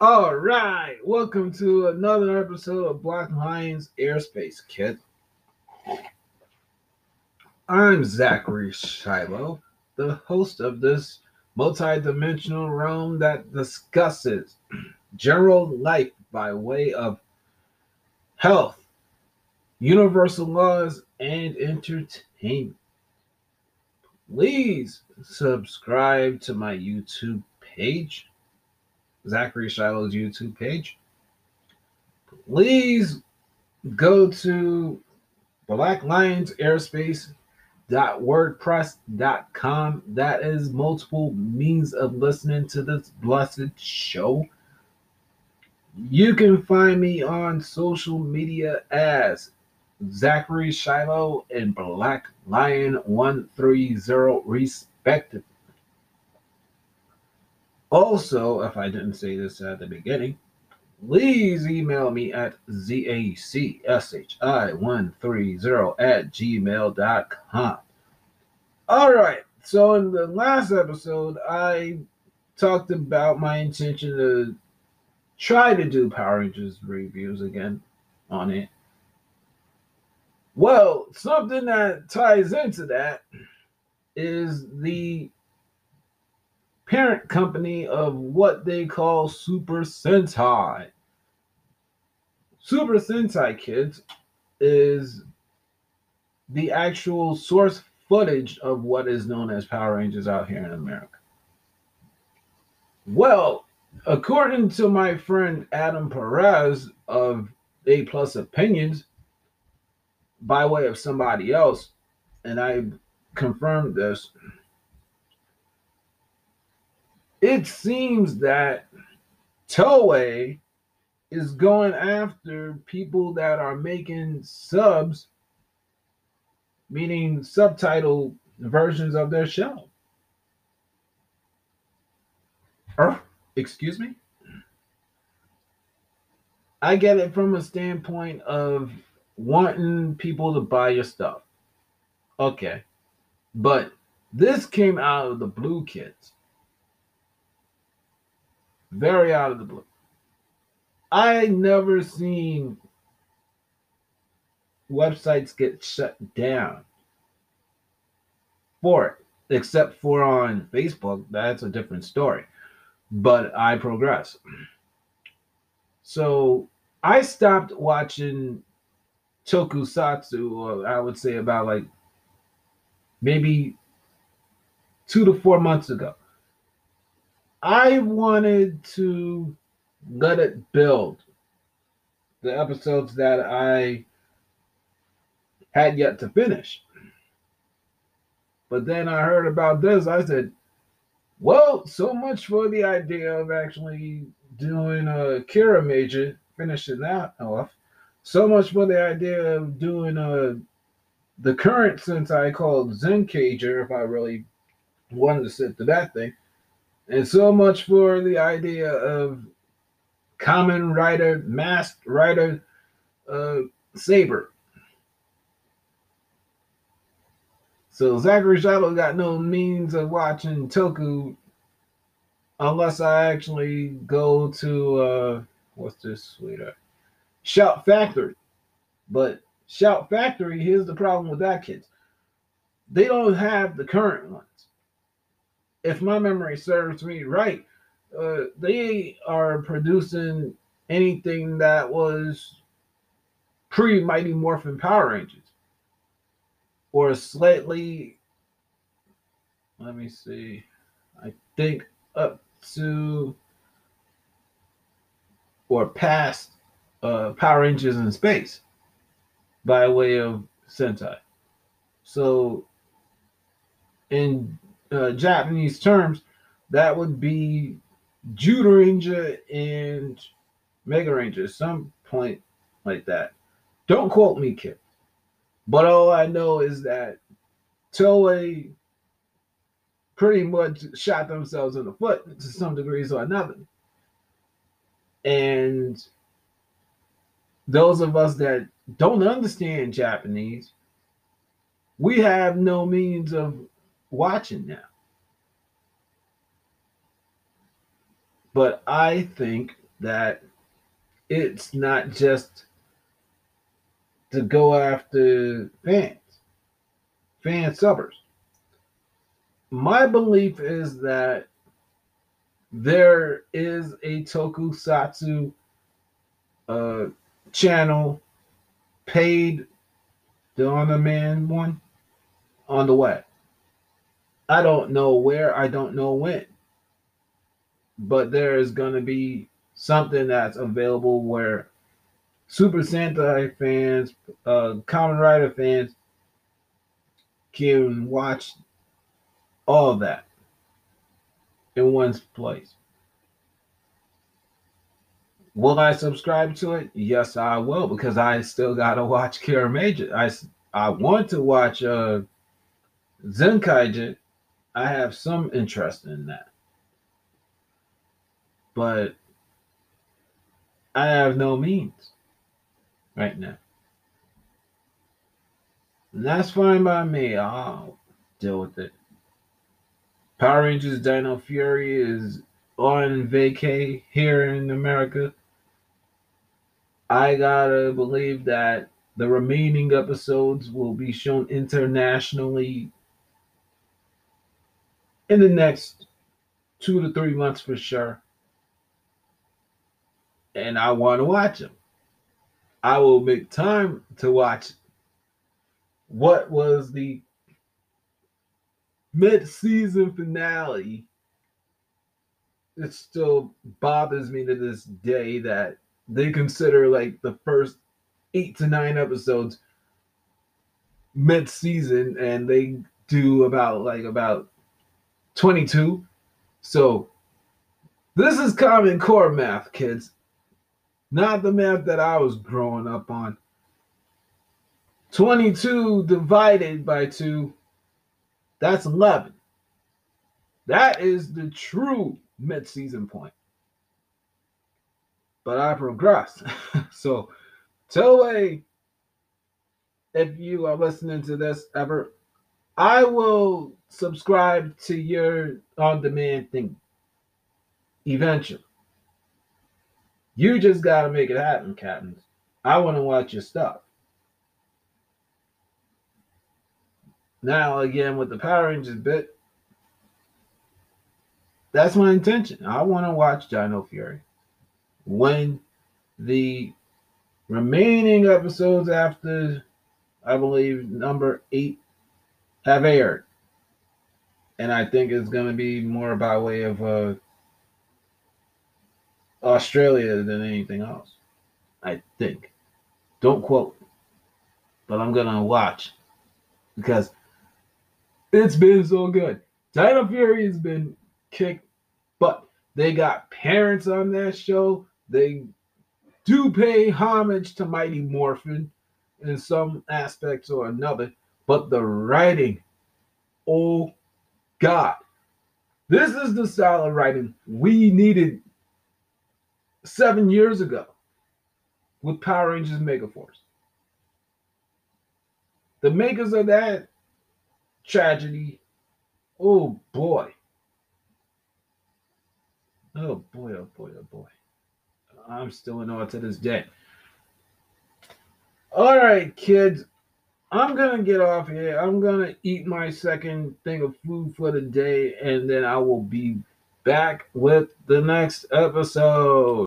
All right, welcome to another episode of Black Lions Airspace Kit. I'm Zachary Shiloh, the host of this multi-dimensional realm that discusses general life by way of health, universal laws, and entertainment. Please subscribe to my YouTube page Zachary Shiloh's YouTube page. Please go to Black Lions Airspace.wordpress.com. That is multiple means of listening to this blessed show. You can find me on social media as Zachary Shiloh and Black Lion 130 respectively. Also, if I didn't say this at the beginning, please email me at zacshi130 at gmail.com. All right, so in the last episode, I talked about my intention to try to do Power Rangers reviews again on it. Well, something that ties into that is the parent company of what they call Super Sentai. Super Sentai Kids is the actual source footage of what is known as Power Rangers out here in America. Well, according to my friend Adam Perez of A Plus Opinions, by way of somebody else, and I confirmed this it seems that Toei is going after people that are making subs, meaning subtitle versions of their show. Er, excuse me? I get it from a standpoint of wanting people to buy your stuff. Okay. But this came out of the Blue Kids very out of the blue. I never seen websites get shut down for it, except for on Facebook. That's a different story. But I progress. So I stopped watching tokusatsu, or I would say about like maybe two to four months ago. I wanted to let it build the episodes that I had yet to finish. But then I heard about this. I said, well, so much for the idea of actually doing a Kiramager, finishing that off. So much for the idea of doing a the current Sentai called Zenkaiger, if I really wanted to sit to that thing. And so much for the idea of Kamen Rider, masked rider, uh, saber. So Zachary Shiloh got no means of watching Toku unless I actually go to uh what's this sweetheart? Shout Factory. But Shout Factory, here's the problem with that kids. They don't have the current ones if my memory serves me right, uh, they are producing anything that was pre Mighty Morphin Power Rangers or slightly, let me see, I think up to or past uh, Power Rangers in space by way of Sentai. So in uh, Japanese terms, that would be Zyuranger and Mega Ranger, some point like that. Don't quote me, kid. But all I know is that Toei pretty much shot themselves in the foot to some degrees or another. And those of us that don't understand Japanese, we have no means of watching now. But I think that it's not just to go after fans, fan subbers. My belief is that there is a tokusatsu uh, channel paid the on demand one on the way. I don't know where, I don't know when. But there is going to be something that's available where Super Sentai fans, uh, Kamen Rider fans can watch all that in one place. Will I subscribe to it? Yes, I will because I still gotta watch Kiramager. I I want to watch uh Zenkaiger. I have some interest in that, but I have no means right now. And that's fine by me. I'll deal with it. Power Rangers Dino Fury is on vacay here in America. I gotta believe that the remaining episodes will be shown internationally in the next two to three months for sure. And I want to watch them. I will make time to watch what was the mid-season finale. It still bothers me to this day that they consider like the first eight to nine episodes mid-season and they do about like about 22 so this is common core math kids. Not the math that i was growing up on. 22 divided by 2 that's 11 that is the true mid-season point. But I progress. so, Toei, if you are listening to this ever, I will subscribe to your on demand thing eventually. You just got to make it happen, Captain. I want to watch your stuff. Now, again, with the Power Rangers bit, that's my intention. I want to watch Dino Fury when the remaining episodes after, I believe, number eight have aired. And I think it's going to be more by way of uh, Australia than anything else. I think. Don't quote. But I'm going to watch because it's been so good. Dino Fury has been kicked, but they got parents on that show they do pay homage to Mighty Morphin in some aspects or another, but the writing, oh God, this is the style of writing we needed seven years ago with Power Rangers Megaforce. The makers of that tragedy, oh boy. Oh boy, oh boy, oh boy. I'm still in awe to this day. All right, kids. I'm gonna get off here. I'm gonna eat my second thing of food for the day, and then I will be back with the next episode.